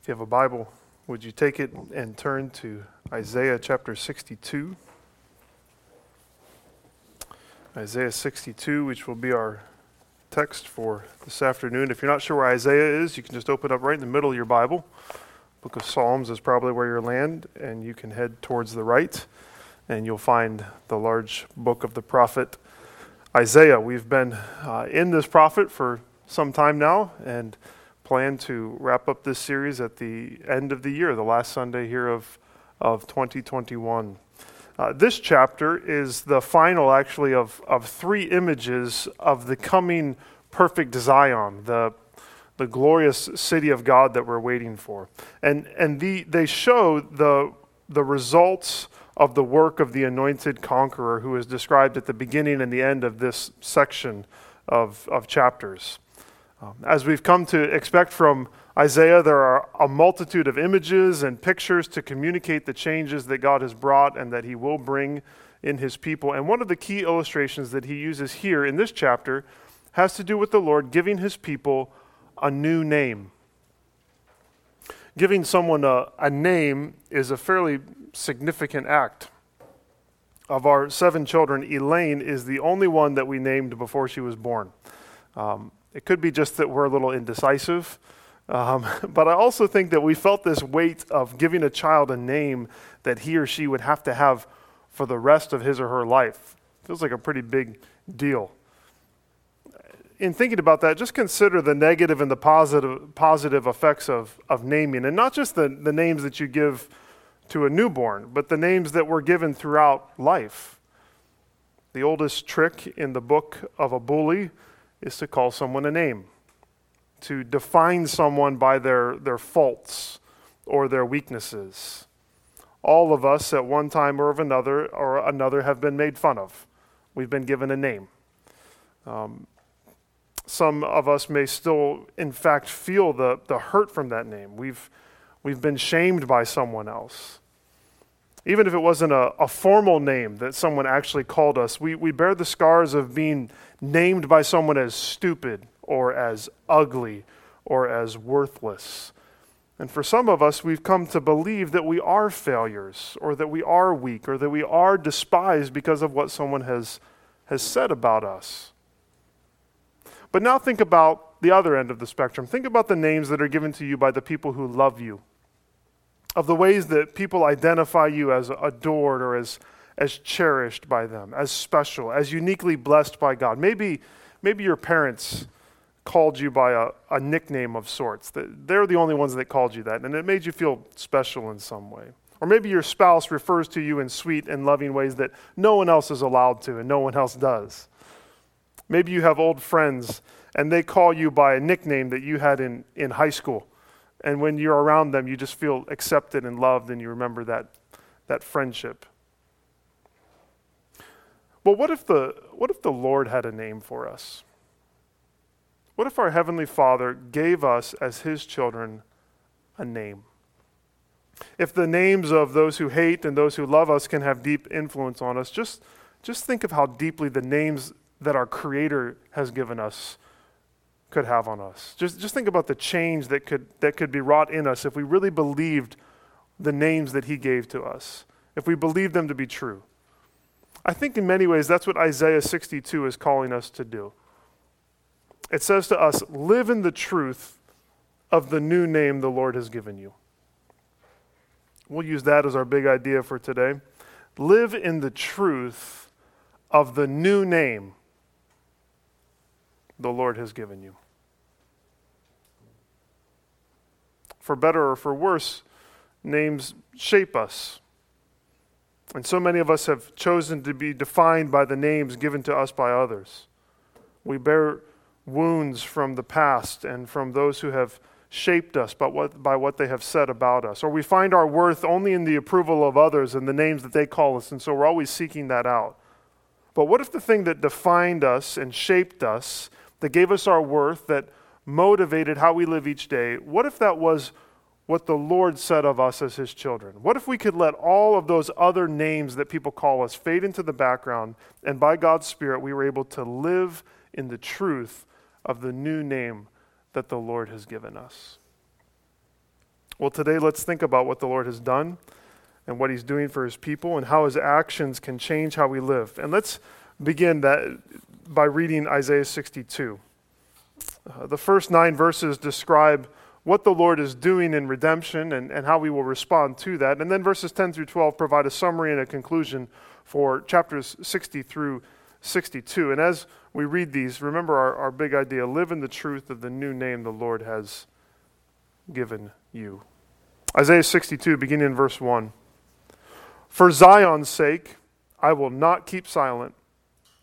If you have a Bible, would you take it and turn to Isaiah chapter 62? Isaiah 62, which will be our text for this afternoon. If you're not sure where Isaiah is, you can just open up right in the middle of your Bible. Book of Psalms is probably where you'll land, and you can head towards the right, and you'll find the large book of the prophet Isaiah. We've been uh, in this prophet for some time now, and plan to wrap up this series at the end of the year, the last Sunday here of, of 2021. Uh, this chapter is the final, actually, of, of three images of the coming perfect Zion, the, the glorious city of God that we're waiting for. And, and the, they show the, the results of the work of the anointed conqueror who is described at the beginning and the end of this section of, of chapters. Um, as we've come to expect from Isaiah, there are a multitude of images and pictures to communicate the changes that God has brought and that He will bring in His people. And one of the key illustrations that He uses here in this chapter has to do with the Lord giving His people a new name. Giving someone a, a name is a fairly significant act. Of our seven children, Elaine is the only one that we named before she was born. Um, it could be just that we're a little indecisive. Um, but I also think that we felt this weight of giving a child a name that he or she would have to have for the rest of his or her life. Feels like a pretty big deal. In thinking about that, just consider the negative and the positive, positive effects of, of naming, and not just the, the names that you give to a newborn, but the names that were given throughout life. The oldest trick in the book of a bully is to call someone a name, to define someone by their, their faults or their weaknesses. All of us, at one time or of another or another, have been made fun of. We've been given a name. Um, some of us may still, in fact, feel the, the hurt from that name. We've, we've been shamed by someone else. Even if it wasn't a, a formal name that someone actually called us, we, we bear the scars of being named by someone as stupid or as ugly or as worthless. And for some of us, we've come to believe that we are failures or that we are weak or that we are despised because of what someone has, has said about us. But now think about the other end of the spectrum. Think about the names that are given to you by the people who love you of the ways that people identify you as adored or as, as cherished by them, as special, as uniquely blessed by God. Maybe, maybe your parents called you by a, a nickname of sorts. They're the only ones that called you that, and it made you feel special in some way. Or maybe your spouse refers to you in sweet and loving ways that no one else is allowed to and no one else does. Maybe you have old friends and they call you by a nickname that you had in, in high school and when you're around them, you just feel accepted and loved, and you remember that, that friendship. Well, what if, the, what if the Lord had a name for us? What if our Heavenly Father gave us, as His children, a name? If the names of those who hate and those who love us can have deep influence on us, just, just think of how deeply the names that our Creator has given us could have on us. Just, just think about the change that could, that could be wrought in us if we really believed the names that he gave to us, if we believed them to be true. I think in many ways that's what Isaiah 62 is calling us to do. It says to us, live in the truth of the new name the Lord has given you. We'll use that as our big idea for today. Live in the truth of the new name the Lord has given you. For better or for worse, names shape us. And so many of us have chosen to be defined by the names given to us by others. We bear wounds from the past and from those who have shaped us by what, by what they have said about us. Or we find our worth only in the approval of others and the names that they call us, and so we're always seeking that out. But what if the thing that defined us and shaped us that gave us our worth, that motivated how we live each day, what if that was what the Lord said of us as His children? What if we could let all of those other names that people call us fade into the background, and by God's Spirit, we were able to live in the truth of the new name that the Lord has given us? Well, today let's think about what the Lord has done and what he's doing for his people and how his actions can change how we live. And let's begin that by reading Isaiah 62. Uh, the first nine verses describe what the Lord is doing in redemption and, and how we will respond to that. And then verses 10 through 12 provide a summary and a conclusion for chapters 60 through 62. And as we read these, remember our, our big idea live in the truth of the new name the Lord has given you. Isaiah 62, beginning in verse 1. For Zion's sake, I will not keep silent.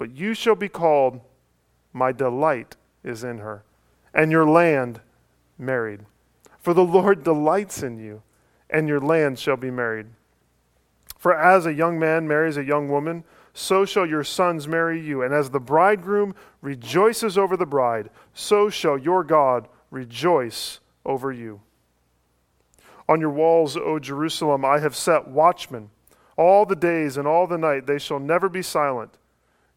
but you shall be called, My delight is in her, and your land married. For the Lord delights in you, and your land shall be married. For as a young man marries a young woman, so shall your sons marry you. And as the bridegroom rejoices over the bride, so shall your God rejoice over you. On your walls, O Jerusalem, I have set watchmen. All the days and all the night they shall never be silent.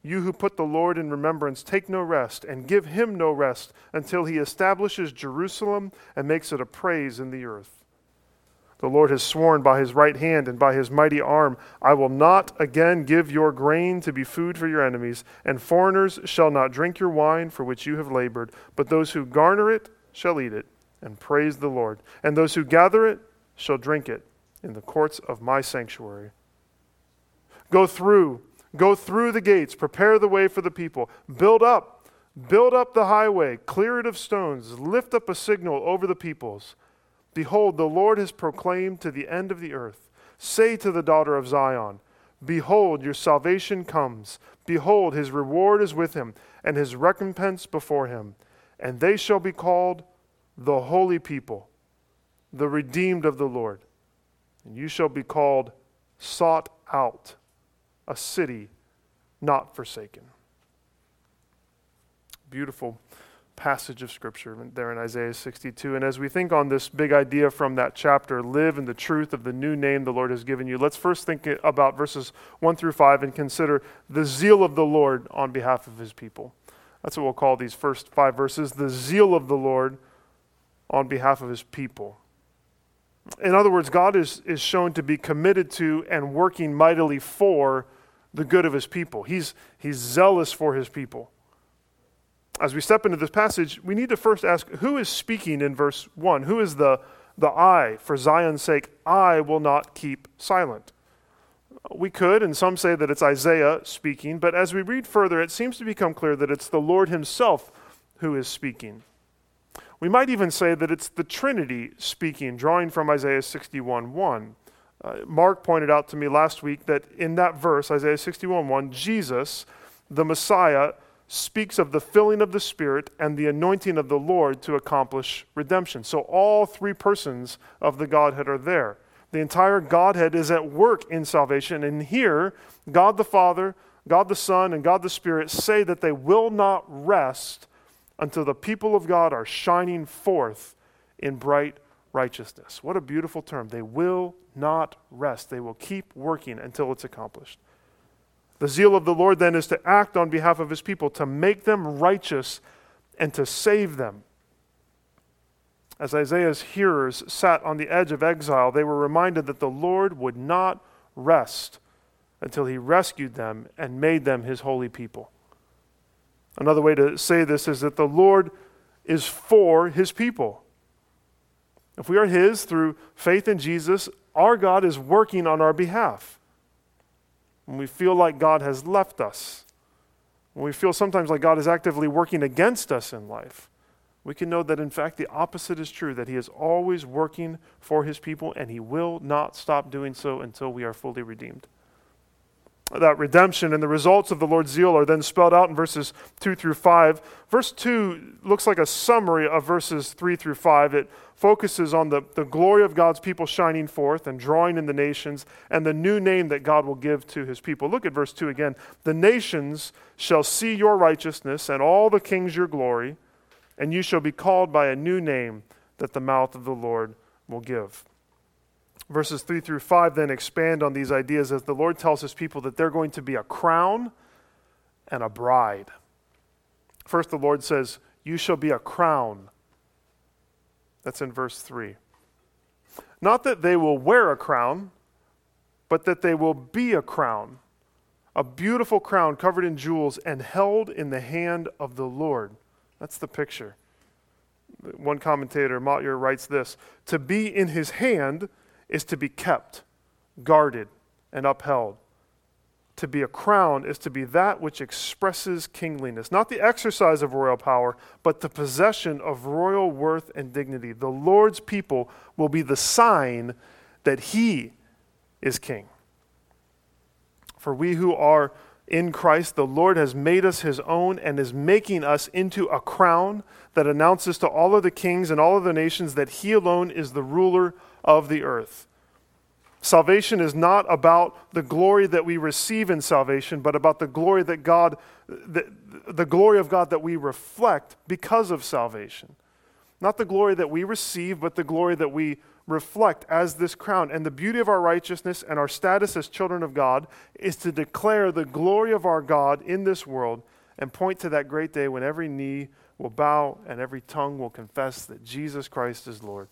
You who put the Lord in remembrance, take no rest, and give him no rest until he establishes Jerusalem and makes it a praise in the earth. The Lord has sworn by his right hand and by his mighty arm, I will not again give your grain to be food for your enemies, and foreigners shall not drink your wine for which you have labored, but those who garner it shall eat it and praise the Lord, and those who gather it shall drink it in the courts of my sanctuary. Go through Go through the gates, prepare the way for the people. Build up, build up the highway, clear it of stones, lift up a signal over the peoples. Behold, the Lord has proclaimed to the end of the earth. Say to the daughter of Zion, Behold, your salvation comes. Behold, his reward is with him, and his recompense before him. And they shall be called the holy people, the redeemed of the Lord. And you shall be called sought out a city not forsaken. Beautiful passage of Scripture there in Isaiah 62. And as we think on this big idea from that chapter, live in the truth of the new name the Lord has given you, let's first think about verses 1 through 5 and consider the zeal of the Lord on behalf of his people. That's what we'll call these first five verses the zeal of the Lord on behalf of his people. In other words, God is, is shown to be committed to and working mightily for the good of his people. He's, he's zealous for his people. As we step into this passage, we need to first ask who is speaking in verse 1? Who is the, the I? For Zion's sake, I will not keep silent. We could, and some say that it's Isaiah speaking, but as we read further, it seems to become clear that it's the Lord himself who is speaking. We might even say that it's the Trinity speaking, drawing from Isaiah 61 1. Uh, Mark pointed out to me last week that in that verse, Isaiah 61 1, Jesus, the Messiah, speaks of the filling of the Spirit and the anointing of the Lord to accomplish redemption. So all three persons of the Godhead are there. The entire Godhead is at work in salvation. And here, God the Father, God the Son, and God the Spirit say that they will not rest until the people of God are shining forth in bright righteousness. What a beautiful term. They will not rest, they will keep working until it's accomplished. The zeal of the Lord then is to act on behalf of his people, to make them righteous and to save them. As Isaiah's hearers sat on the edge of exile, they were reminded that the Lord would not rest until he rescued them and made them his holy people. Another way to say this is that the Lord is for his people. If we are His through faith in Jesus, our God is working on our behalf. When we feel like God has left us, when we feel sometimes like God is actively working against us in life, we can know that in fact the opposite is true, that He is always working for His people and He will not stop doing so until we are fully redeemed. That redemption and the results of the Lord's zeal are then spelled out in verses 2 through 5. Verse 2 looks like a summary of verses 3 through 5. It focuses on the, the glory of God's people shining forth and drawing in the nations and the new name that God will give to his people. Look at verse 2 again. The nations shall see your righteousness and all the kings your glory, and you shall be called by a new name that the mouth of the Lord will give. Verses 3 through 5 then expand on these ideas as the Lord tells his people that they're going to be a crown and a bride. First, the Lord says, You shall be a crown. That's in verse 3. Not that they will wear a crown, but that they will be a crown, a beautiful crown covered in jewels and held in the hand of the Lord. That's the picture. One commentator, Motyer, writes this To be in his hand is to be kept, guarded, and upheld. To be a crown is to be that which expresses kingliness, not the exercise of royal power, but the possession of royal worth and dignity. The Lord's people will be the sign that He is King. For we who are in Christ, the Lord has made us His own and is making us into a crown that announces to all of the kings and all of the nations that He alone is the ruler of the earth. Salvation is not about the glory that we receive in salvation, but about the glory that God, the, the glory of God that we reflect because of salvation. Not the glory that we receive, but the glory that we reflect as this crown. And the beauty of our righteousness and our status as children of God is to declare the glory of our God in this world and point to that great day when every knee will bow and every tongue will confess that Jesus Christ is Lord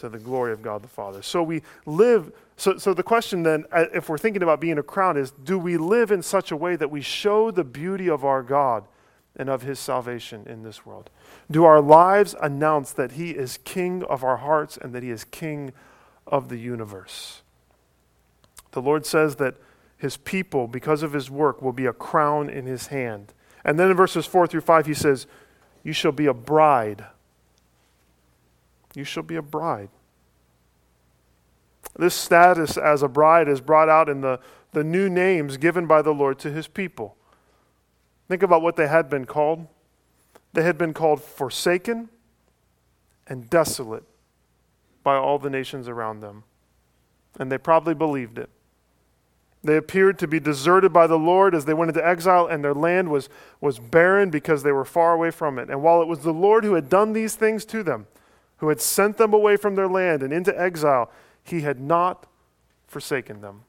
to the glory of God the Father. So we live, so, so the question then, uh, if we're thinking about being a crown, is do we live in such a way that we show the beauty of our God and of his salvation in this world? Do our lives announce that he is king of our hearts and that he is king of the universe? The Lord says that his people, because of his work, will be a crown in his hand. And then in verses 4 through 5, he says, You shall be a bride you shall be a bride. This status as a bride is brought out in the, the new names given by the Lord to his people. Think about what they had been called. They had been called forsaken and desolate by all the nations around them. And they probably believed it. They appeared to be deserted by the Lord as they went into exile, and their land was, was barren because they were far away from it. And while it was the Lord who had done these things to them, who had sent them away from their land and into exile, he had not forsaken them.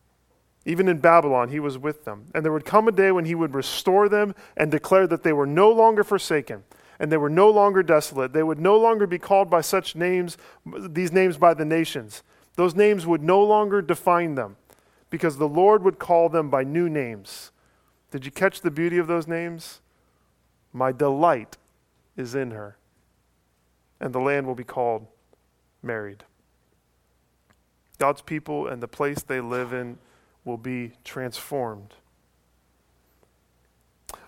Even in Babylon, he was with them. And there would come a day when he would restore them and declare that they were no longer forsaken and they were no longer desolate. They would no longer be called by such names, these names by the nations. Those names would no longer define them because the Lord would call them by new names. Did you catch the beauty of those names? My delight is in her and the land will be called married. God's people and the place they live in will be transformed.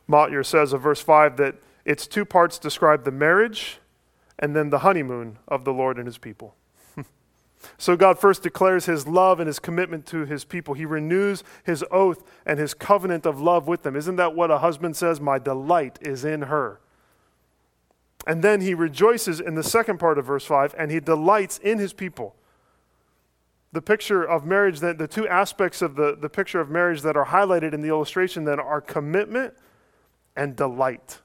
Motyer says of verse 5 that its two parts describe the marriage and then the honeymoon of the Lord and his people. so God first declares his love and his commitment to his people. He renews his oath and his covenant of love with them. Isn't that what a husband says? My delight is in her. And then he rejoices in the second part of verse 5 and he delights in his people. The picture of marriage, that the two aspects of the, the picture of marriage that are highlighted in the illustration then are commitment and delight.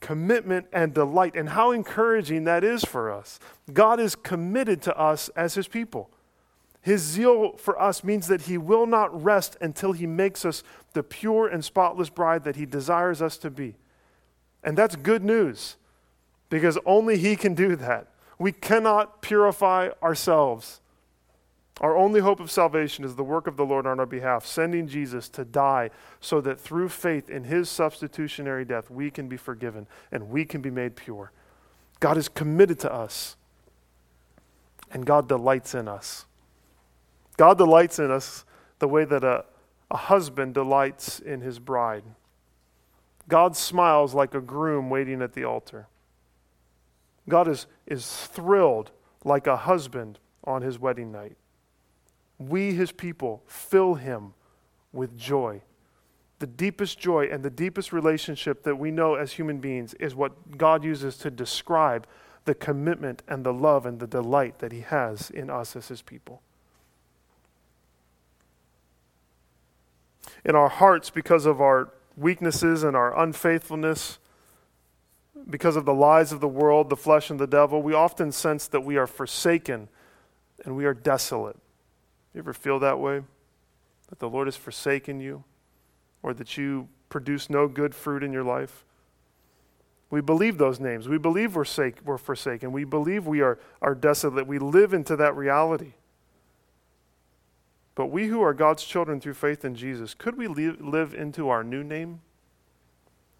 Commitment and delight. And how encouraging that is for us. God is committed to us as his people. His zeal for us means that he will not rest until he makes us the pure and spotless bride that he desires us to be. And that's good news because only He can do that. We cannot purify ourselves. Our only hope of salvation is the work of the Lord on our behalf, sending Jesus to die so that through faith in His substitutionary death, we can be forgiven and we can be made pure. God is committed to us, and God delights in us. God delights in us the way that a, a husband delights in his bride. God smiles like a groom waiting at the altar. God is, is thrilled like a husband on his wedding night. We, his people, fill him with joy. The deepest joy and the deepest relationship that we know as human beings is what God uses to describe the commitment and the love and the delight that He has in us as His people. In our hearts, because of our weaknesses and our unfaithfulness, because of the lies of the world, the flesh, and the devil, we often sense that we are forsaken and we are desolate. You ever feel that way? That the Lord has forsaken you or that you produce no good fruit in your life? We believe those names. We believe we're, sake, we're forsaken. We believe we are, are desolate. We live into that reality. But we who are God's children through faith in Jesus, could we live into our new name?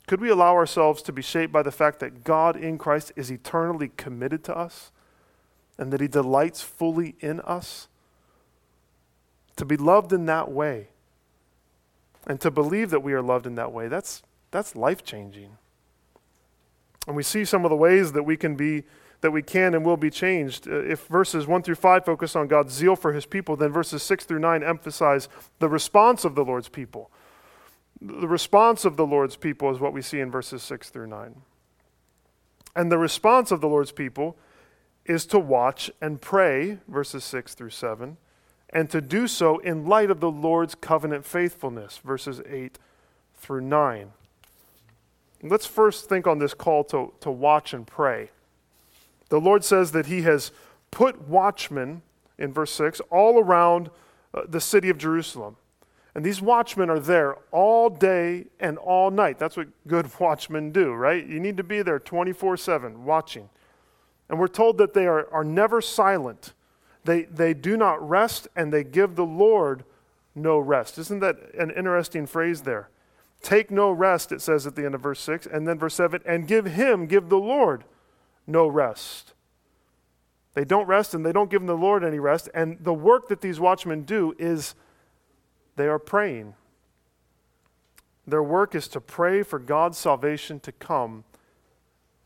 Could we allow ourselves to be shaped by the fact that God in Christ is eternally committed to us and that He delights fully in us? To be loved in that way and to believe that we are loved in that way, that's, that's life changing. And we see some of the ways that we can be that we can and will be changed. Uh, if verses 1 through 5 focus on God's zeal for his people, then verses 6 through 9 emphasize the response of the Lord's people. The response of the Lord's people is what we see in verses 6 through 9. And the response of the Lord's people is to watch and pray, verses 6 through 7, and to do so in light of the Lord's covenant faithfulness, verses 8 through 9. Let's first think on this call to, to watch and pray. The Lord says that He has put watchmen, in verse 6, all around uh, the city of Jerusalem. And these watchmen are there all day and all night. That's what good watchmen do, right? You need to be there 24 7 watching. And we're told that they are, are never silent. They, they do not rest and they give the Lord no rest. Isn't that an interesting phrase there? Take no rest, it says at the end of verse 6. And then verse 7 and give him, give the Lord no rest. They don't rest and they don't give the Lord any rest. And the work that these watchmen do is they are praying. Their work is to pray for God's salvation to come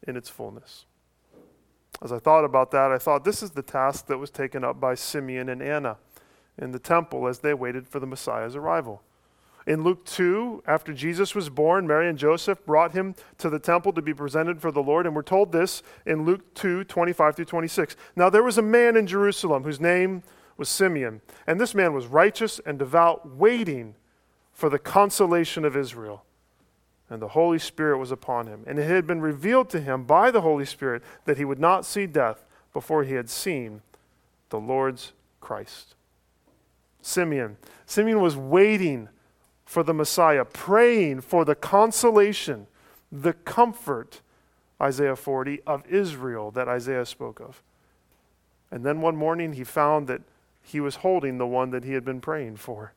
in its fullness. As I thought about that, I thought this is the task that was taken up by Simeon and Anna in the temple as they waited for the Messiah's arrival. In Luke 2, after Jesus was born, Mary and Joseph brought him to the temple to be presented for the Lord. And we're told this in Luke 2 25 through 26. Now there was a man in Jerusalem whose name was Simeon. And this man was righteous and devout, waiting for the consolation of Israel. And the Holy Spirit was upon him. And it had been revealed to him by the Holy Spirit that he would not see death before he had seen the Lord's Christ. Simeon. Simeon was waiting for the Messiah, praying for the consolation, the comfort, Isaiah 40, of Israel that Isaiah spoke of. And then one morning he found that he was holding the one that he had been praying for.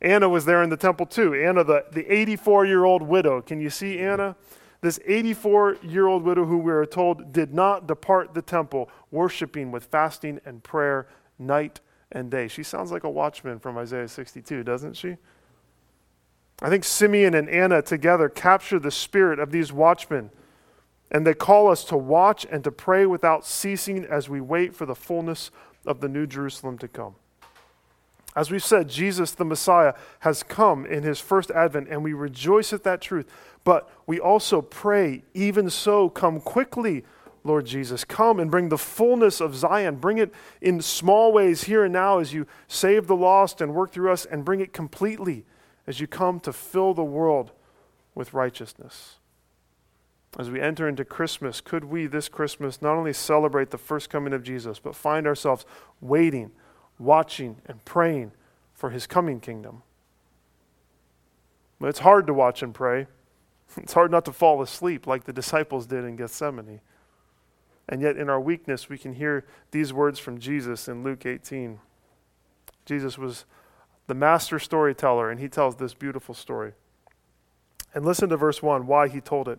Anna was there in the temple too. Anna, the, the 84 year old widow. Can you see Anna? This 84 year old widow who we are told did not depart the temple, worshiping with fasting and prayer night and day. She sounds like a watchman from Isaiah 62, doesn't she? I think Simeon and Anna together capture the spirit of these watchmen, and they call us to watch and to pray without ceasing as we wait for the fullness of the New Jerusalem to come. As we've said, Jesus the Messiah has come in his first advent, and we rejoice at that truth. But we also pray, even so, come quickly, Lord Jesus. Come and bring the fullness of Zion. Bring it in small ways here and now as you save the lost and work through us, and bring it completely as you come to fill the world with righteousness. As we enter into Christmas, could we this Christmas not only celebrate the first coming of Jesus, but find ourselves waiting, watching, and praying for his coming kingdom? It's hard to watch and pray. It's hard not to fall asleep like the disciples did in Gethsemane. And yet, in our weakness, we can hear these words from Jesus in Luke 18. Jesus was the master storyteller, and he tells this beautiful story. And listen to verse 1, why he told it.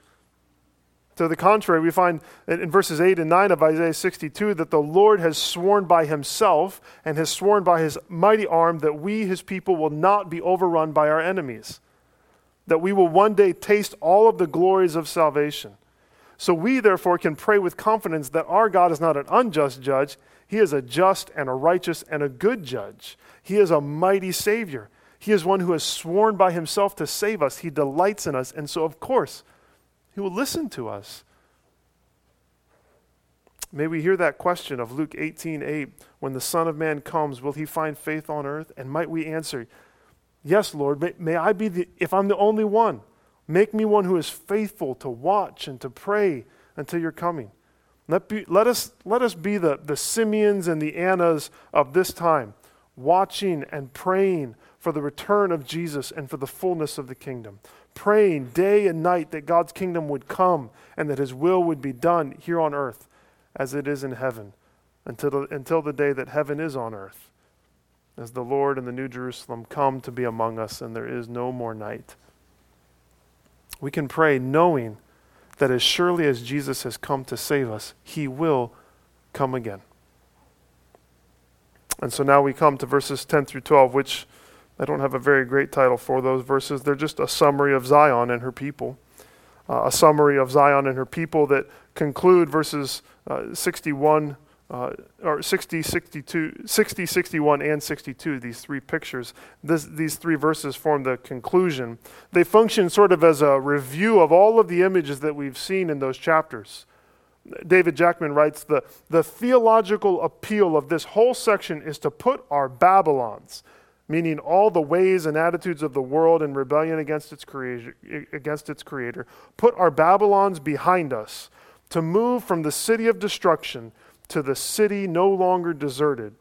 To the contrary, we find in verses 8 and 9 of Isaiah 62 that the Lord has sworn by himself and has sworn by his mighty arm that we, his people, will not be overrun by our enemies, that we will one day taste all of the glories of salvation. So we, therefore, can pray with confidence that our God is not an unjust judge, he is a just and a righteous and a good judge. He is a mighty Savior. He is one who has sworn by himself to save us. He delights in us. And so, of course, he will listen to us. May we hear that question of Luke 18 8. When the Son of Man comes, will he find faith on earth? And might we answer, Yes, Lord, may, may I be the, if I'm the only one, make me one who is faithful to watch and to pray until you're coming. Let, be, let, us, let us be the, the Simeons and the Annas of this time, watching and praying for the return of Jesus and for the fullness of the kingdom. Praying day and night that God's kingdom would come and that his will would be done here on earth as it is in heaven until the, until the day that heaven is on earth. As the Lord and the New Jerusalem come to be among us and there is no more night. We can pray knowing that as surely as Jesus has come to save us, he will come again. And so now we come to verses 10 through 12, which I don't have a very great title for those verses. They're just a summary of Zion and her people. Uh, a summary of Zion and her people that conclude verses uh, 61 uh, or 60, 62, 60, 61, and 62, these three pictures, this, these three verses form the conclusion. They function sort of as a review of all of the images that we've seen in those chapters. David Jackman writes the, the theological appeal of this whole section is to put our Babylons, meaning all the ways and attitudes of the world in rebellion against its creator, against its creator, put our Babylons behind us, to move from the city of destruction to the city no longer deserted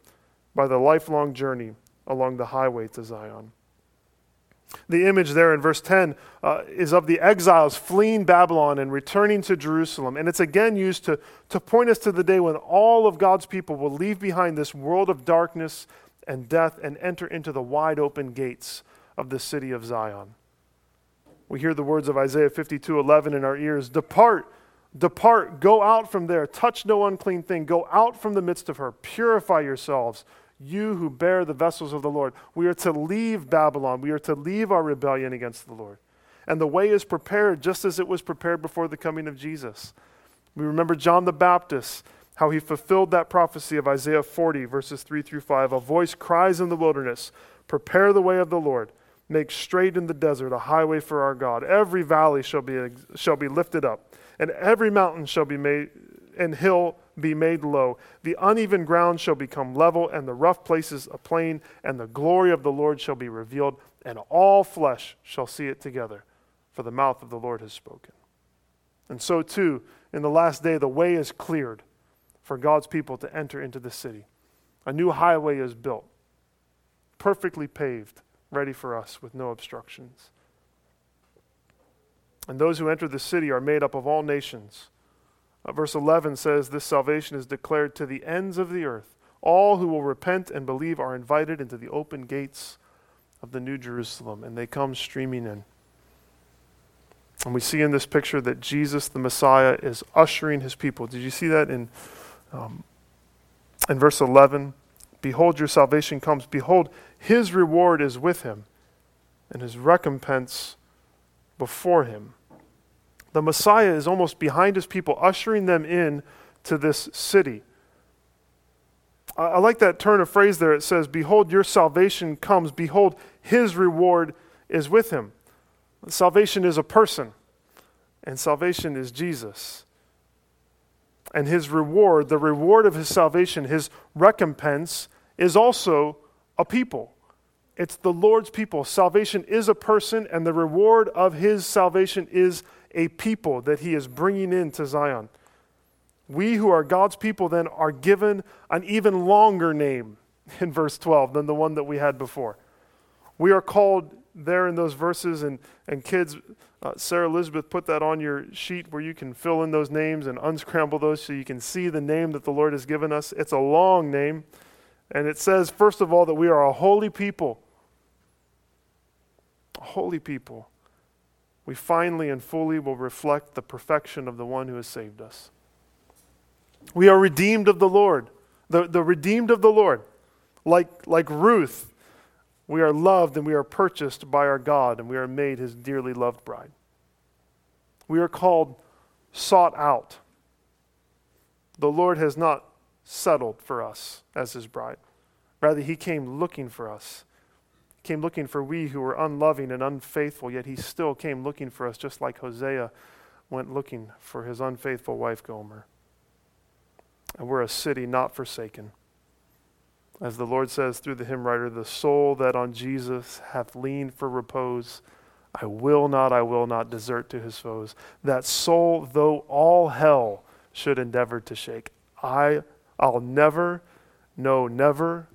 by the lifelong journey along the highway to Zion. The image there in verse 10 uh, is of the exiles fleeing Babylon and returning to Jerusalem. And it's again used to, to point us to the day when all of God's people will leave behind this world of darkness and death and enter into the wide open gates of the city of Zion. We hear the words of Isaiah 52:11 in our ears, "Depart, depart, go out from there, touch no unclean thing, go out from the midst of her, purify yourselves, you who bear the vessels of the Lord." We are to leave Babylon. We are to leave our rebellion against the Lord. And the way is prepared just as it was prepared before the coming of Jesus. We remember John the Baptist how he fulfilled that prophecy of Isaiah 40, verses 3 through 5. A voice cries in the wilderness, Prepare the way of the Lord, make straight in the desert a highway for our God. Every valley shall be, shall be lifted up, and every mountain shall be made, and hill be made low. The uneven ground shall become level, and the rough places a plain, and the glory of the Lord shall be revealed, and all flesh shall see it together, for the mouth of the Lord has spoken. And so, too, in the last day, the way is cleared for God's people to enter into the city. A new highway is built, perfectly paved, ready for us with no obstructions. And those who enter the city are made up of all nations. Uh, verse 11 says, This salvation is declared to the ends of the earth. All who will repent and believe are invited into the open gates of the New Jerusalem, and they come streaming in. And we see in this picture that Jesus, the Messiah, is ushering his people. Did you see that in um, in verse 11, behold, your salvation comes. Behold, his reward is with him, and his recompense before him. The Messiah is almost behind his people, ushering them in to this city. I, I like that turn of phrase there. It says, Behold, your salvation comes. Behold, his reward is with him. Salvation is a person, and salvation is Jesus and his reward, the reward of his salvation, his recompense, is also a people. It's the Lord's people. Salvation is a person, and the reward of his salvation is a people that he is bringing into Zion. We who are God's people then are given an even longer name in verse 12 than the one that we had before. We are called there in those verses, and, and kids, uh, Sarah Elizabeth put that on your sheet where you can fill in those names and unscramble those so you can see the name that the Lord has given us. It's a long name, and it says, first of all, that we are a holy people. A holy people. We finally and fully will reflect the perfection of the one who has saved us. We are redeemed of the Lord, the, the redeemed of the Lord. Like, like Ruth, we are loved and we are purchased by our God, and we are made his dearly loved bride. We are called sought out. The Lord has not settled for us as his bride. Rather, he came looking for us. He came looking for we who were unloving and unfaithful, yet he still came looking for us, just like Hosea went looking for his unfaithful wife Gomer. And we're a city not forsaken. As the Lord says through the hymn writer, the soul that on Jesus hath leaned for repose, I will not, I will not desert to his foes. That soul, though all hell should endeavor to shake, I, I'll never, no, never,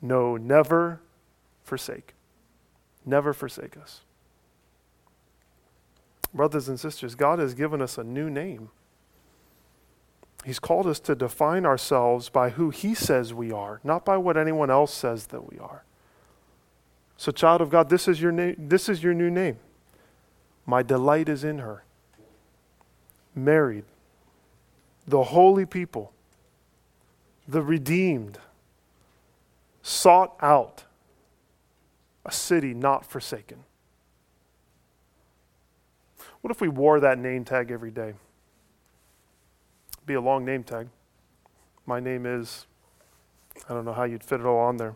no, never forsake. Never forsake us. Brothers and sisters, God has given us a new name. He's called us to define ourselves by who He says we are, not by what anyone else says that we are. So, child of God, this is your, na- this is your new name. My delight is in her. Married, the holy people, the redeemed, sought out, a city not forsaken. What if we wore that name tag every day? Be a long name tag. My name is, I don't know how you'd fit it all on there.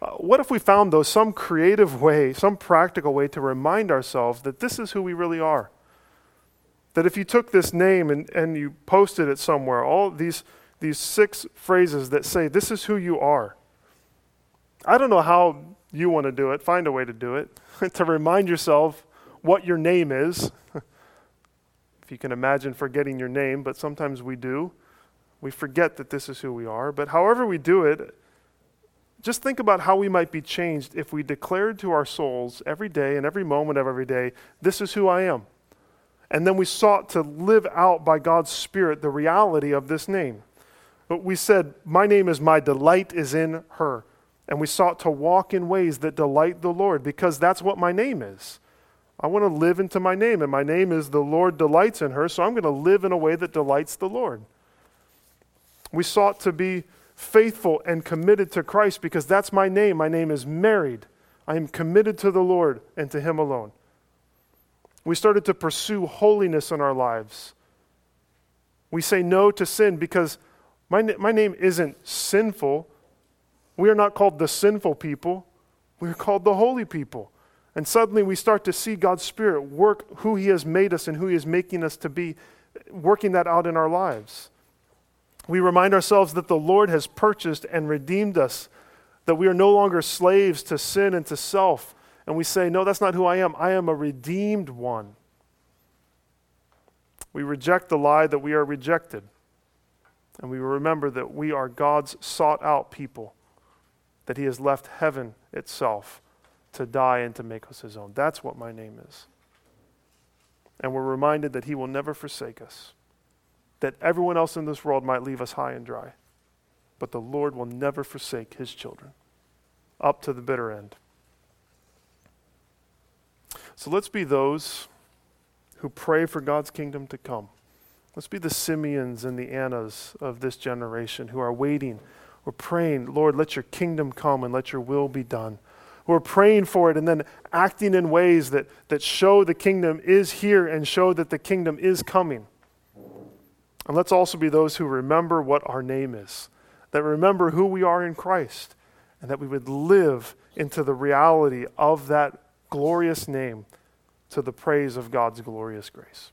Uh, what if we found, though, some creative way, some practical way to remind ourselves that this is who we really are? That if you took this name and, and you posted it somewhere, all these, these six phrases that say, This is who you are. I don't know how you want to do it, find a way to do it, to remind yourself what your name is. if you can imagine forgetting your name, but sometimes we do. We forget that this is who we are. But however we do it, just think about how we might be changed if we declared to our souls every day and every moment of every day, this is who I am. And then we sought to live out by God's Spirit the reality of this name. But we said, My name is my delight is in her. And we sought to walk in ways that delight the Lord because that's what my name is. I want to live into my name, and my name is the Lord delights in her, so I'm going to live in a way that delights the Lord. We sought to be faithful and committed to Christ because that's my name. My name is married. I am committed to the Lord and to Him alone. We started to pursue holiness in our lives. We say no to sin because my, my name isn't sinful. We are not called the sinful people, we are called the holy people. And suddenly we start to see God's Spirit work who He has made us and who He is making us to be, working that out in our lives. We remind ourselves that the Lord has purchased and redeemed us, that we are no longer slaves to sin and to self. And we say, No, that's not who I am. I am a redeemed one. We reject the lie that we are rejected. And we remember that we are God's sought out people, that He has left heaven itself to die and to make us his own. That's what my name is. And we're reminded that he will never forsake us, that everyone else in this world might leave us high and dry, but the Lord will never forsake his children up to the bitter end. So let's be those who pray for God's kingdom to come. Let's be the Simeons and the Annas of this generation who are waiting. We're praying, Lord, let your kingdom come and let your will be done who are praying for it and then acting in ways that, that show the kingdom is here and show that the kingdom is coming. And let's also be those who remember what our name is, that remember who we are in Christ, and that we would live into the reality of that glorious name to the praise of God's glorious grace.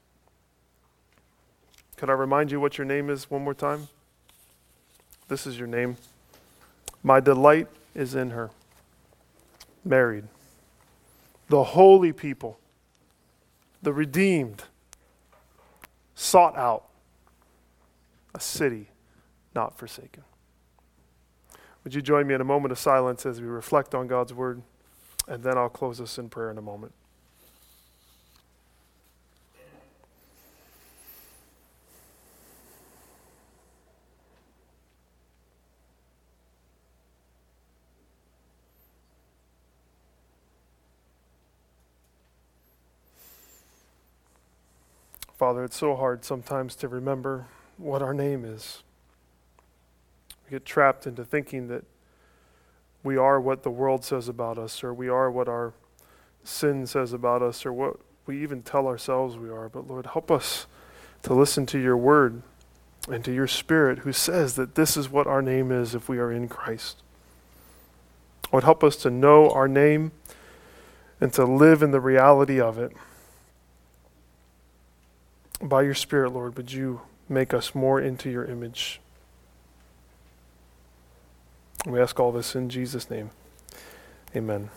Could I remind you what your name is one more time? This is your name. My delight is in her. Married, the holy people, the redeemed, sought out, a city not forsaken. Would you join me in a moment of silence as we reflect on God's word? And then I'll close us in prayer in a moment. Father, it's so hard sometimes to remember what our name is. We get trapped into thinking that we are what the world says about us, or we are what our sin says about us, or what we even tell ourselves we are. But Lord, help us to listen to your word and to your spirit who says that this is what our name is if we are in Christ. Lord, help us to know our name and to live in the reality of it. By your Spirit, Lord, would you make us more into your image? We ask all this in Jesus' name. Amen.